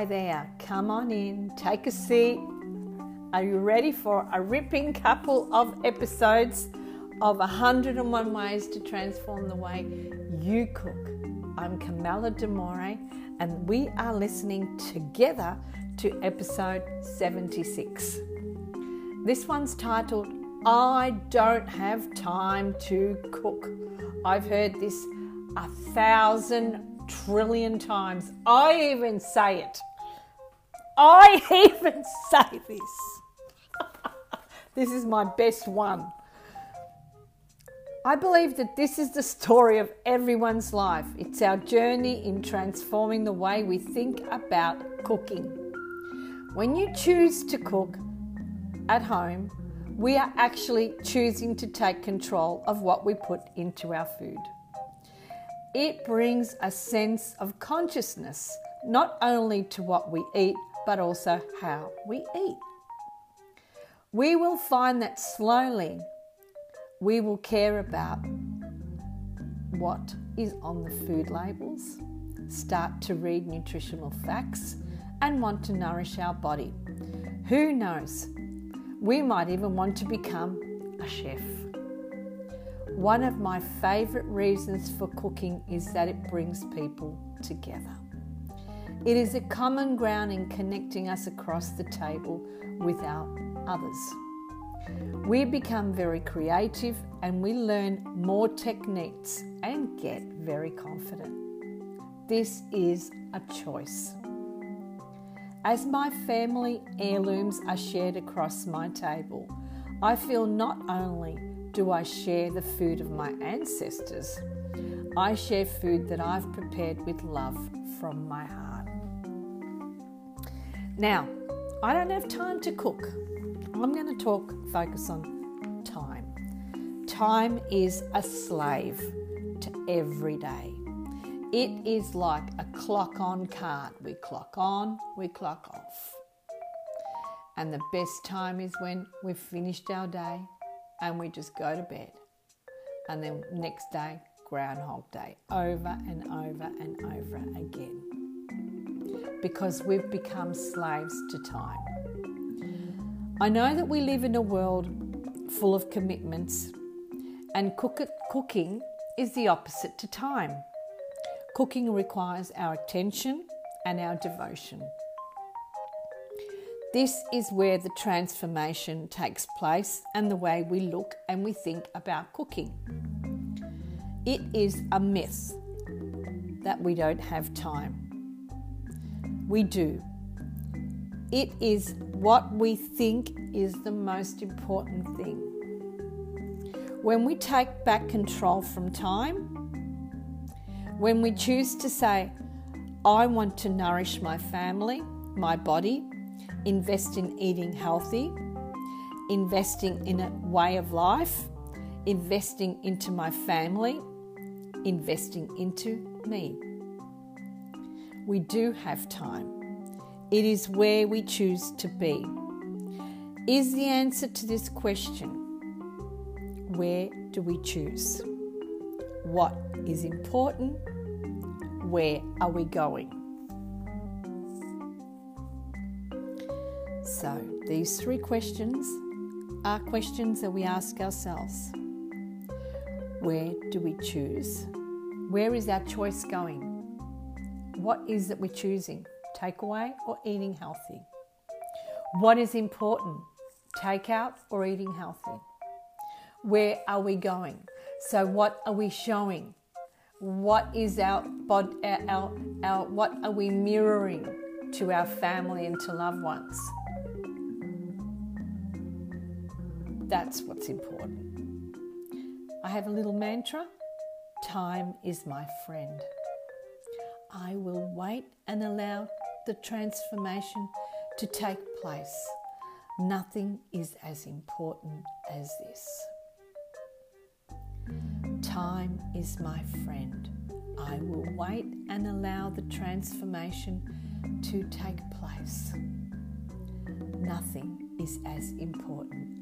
Hi there, come on in, take a seat. Are you ready for a ripping couple of episodes of 101 Ways to Transform the Way You Cook? I'm Camilla Demore, and we are listening together to episode 76. This one's titled I Don't Have Time to Cook. I've heard this a thousand trillion times. I even say it. I even say this. this is my best one. I believe that this is the story of everyone's life. It's our journey in transforming the way we think about cooking. When you choose to cook at home, we are actually choosing to take control of what we put into our food. It brings a sense of consciousness not only to what we eat, but also how we eat. We will find that slowly we will care about what is on the food labels, start to read nutritional facts, and want to nourish our body. Who knows? We might even want to become a chef. One of my favourite reasons for cooking is that it brings people together. It is a common ground in connecting us across the table with our others. We become very creative and we learn more techniques and get very confident. This is a choice. As my family heirlooms are shared across my table, I feel not only do I share the food of my ancestors, I share food that I've prepared with love from my heart. Now, I don't have time to cook. I'm going to talk, focus on time. Time is a slave to every day. It is like a clock on card. We clock on, we clock off. And the best time is when we've finished our day and we just go to bed. And then next day, Groundhog Day, over and over and over again. Because we've become slaves to time. I know that we live in a world full of commitments, and cook- cooking is the opposite to time. Cooking requires our attention and our devotion. This is where the transformation takes place and the way we look and we think about cooking. It is a myth that we don't have time. We do. It is what we think is the most important thing. When we take back control from time, when we choose to say, I want to nourish my family, my body, invest in eating healthy, investing in a way of life, investing into my family, investing into me. We do have time. It is where we choose to be. Is the answer to this question where do we choose? What is important? Where are we going? So, these three questions are questions that we ask ourselves. Where do we choose? Where is our choice going? What is it we're choosing? Takeaway or eating healthy? What is important? Takeout or eating healthy? Where are we going? So, what are we showing? What is our, bod, our, our, our what are we mirroring to our family and to loved ones? That's what's important. I have a little mantra time is my friend. I will wait and allow the transformation to take place. Nothing is as important as this. Time is my friend. I will wait and allow the transformation to take place. Nothing is as important.